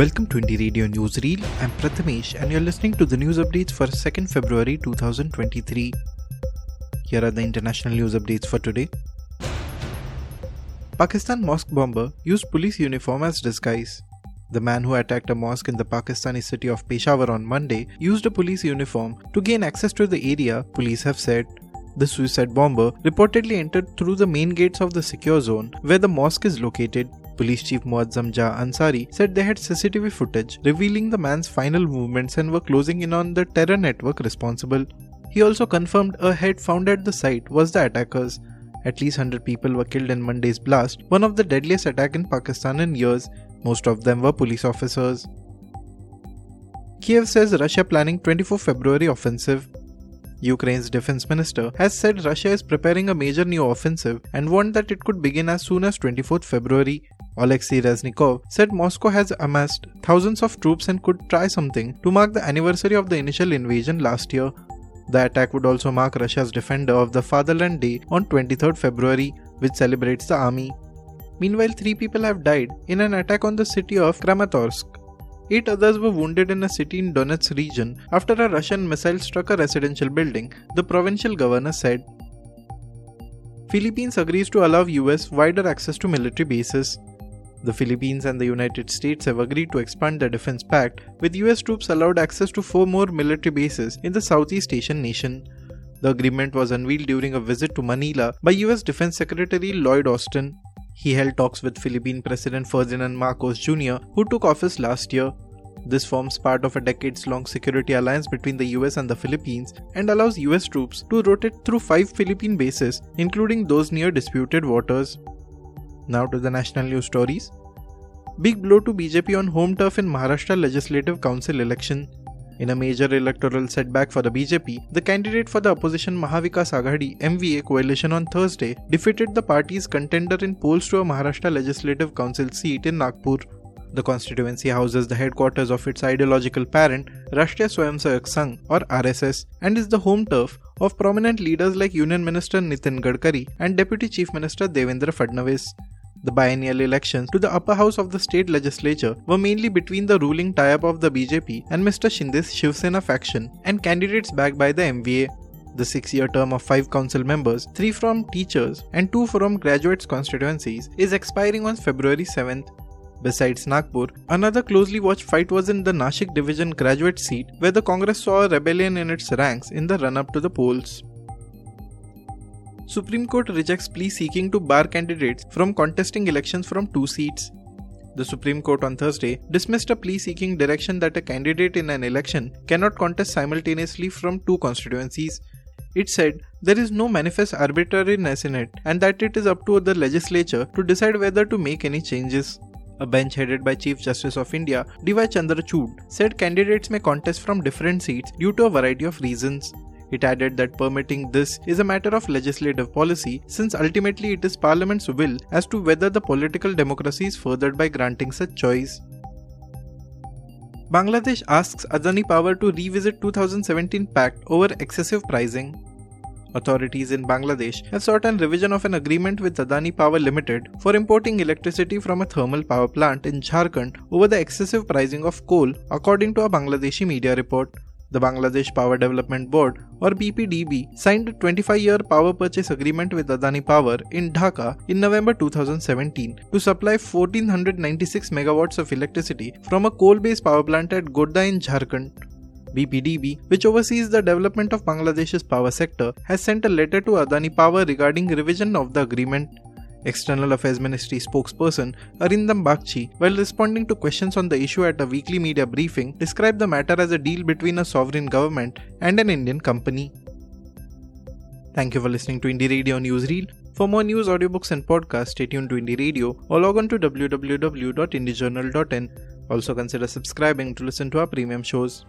Welcome to Indie Radio Newsreel. I'm Prathamesh and you're listening to the news updates for 2nd February 2023. Here are the international news updates for today. Pakistan mosque bomber used police uniform as disguise. The man who attacked a mosque in the Pakistani city of Peshawar on Monday used a police uniform to gain access to the area, police have said. The suicide bomber reportedly entered through the main gates of the secure zone where the mosque is located. Police Chief Muazzam Jah Ansari said they had CCTV footage revealing the man's final movements and were closing in on the terror network responsible. He also confirmed a head found at the site was the attackers. At least 100 people were killed in Monday's blast, one of the deadliest attacks in Pakistan in years. Most of them were police officers. Kiev says Russia planning 24 February offensive. Ukraine's defense minister has said Russia is preparing a major new offensive and warned that it could begin as soon as 24th February. Alexei Reznikov said Moscow has amassed thousands of troops and could try something to mark the anniversary of the initial invasion last year. The attack would also mark Russia's Defender of the Fatherland Day on 23rd February, which celebrates the army. Meanwhile, three people have died in an attack on the city of Kramatorsk. Eight others were wounded in a city in Donetsk region after a Russian missile struck a residential building, the provincial governor said. Philippines agrees to allow US wider access to military bases. The Philippines and the United States have agreed to expand their defense pact, with US troops allowed access to four more military bases in the Southeast Asian nation. The agreement was unveiled during a visit to Manila by US Defense Secretary Lloyd Austin. He held talks with Philippine President Ferdinand Marcos Jr., who took office last year. This forms part of a decades long security alliance between the US and the Philippines and allows US troops to rotate through five Philippine bases, including those near disputed waters. Now to the national news stories. Big blow to BJP on home turf in Maharashtra Legislative Council election. In a major electoral setback for the BJP, the candidate for the opposition Mahavikas Aghadi MVA coalition on Thursday defeated the party's contender in polls to a Maharashtra Legislative Council seat in Nagpur. The constituency houses the headquarters of its ideological parent, Rashtriya Swayamsevak Sangh or RSS, and is the home turf of prominent leaders like Union Minister Nitin Gadkari and Deputy Chief Minister Devendra Fadnavis. The biennial elections to the upper house of the state legislature were mainly between the ruling tie-up of the BJP and Mr. Shinde's Shiv Sena faction and candidates backed by the MVA. The six-year term of five council members, three from teachers and two from graduates constituencies, is expiring on February 7th. Besides Nagpur, another closely watched fight was in the Nashik division graduate seat where the Congress saw a rebellion in its ranks in the run-up to the polls. Supreme Court rejects plea seeking to bar candidates from contesting elections from two seats. The Supreme Court on Thursday dismissed a plea seeking direction that a candidate in an election cannot contest simultaneously from two constituencies. It said there is no manifest arbitrariness in it and that it is up to the legislature to decide whether to make any changes. A bench headed by Chief Justice of India, D.Y. Chandrachud, said candidates may contest from different seats due to a variety of reasons. It added that permitting this is a matter of legislative policy since ultimately it is Parliament's will as to whether the political democracy is furthered by granting such choice. Bangladesh asks Adani Power to revisit 2017 pact over excessive pricing. Authorities in Bangladesh have sought a revision of an agreement with Adani Power Limited for importing electricity from a thermal power plant in Jharkhand over the excessive pricing of coal, according to a Bangladeshi media report. The Bangladesh Power Development Board or BPDB signed a 25-year power purchase agreement with Adani Power in Dhaka in November 2017 to supply 1496 megawatts of electricity from a coal-based power plant at Godda in Jharkhand. BPDB, which oversees the development of Bangladesh's power sector, has sent a letter to Adani Power regarding revision of the agreement. External Affairs Ministry spokesperson Arindam Bagchi, while responding to questions on the issue at a weekly media briefing, described the matter as a deal between a sovereign government and an Indian company. Thank you for listening to Indie Radio Newsreel. For more news, audiobooks, and podcasts, stay tuned to Indie Radio or log on to www.indiejournal.in. Also consider subscribing to listen to our premium shows.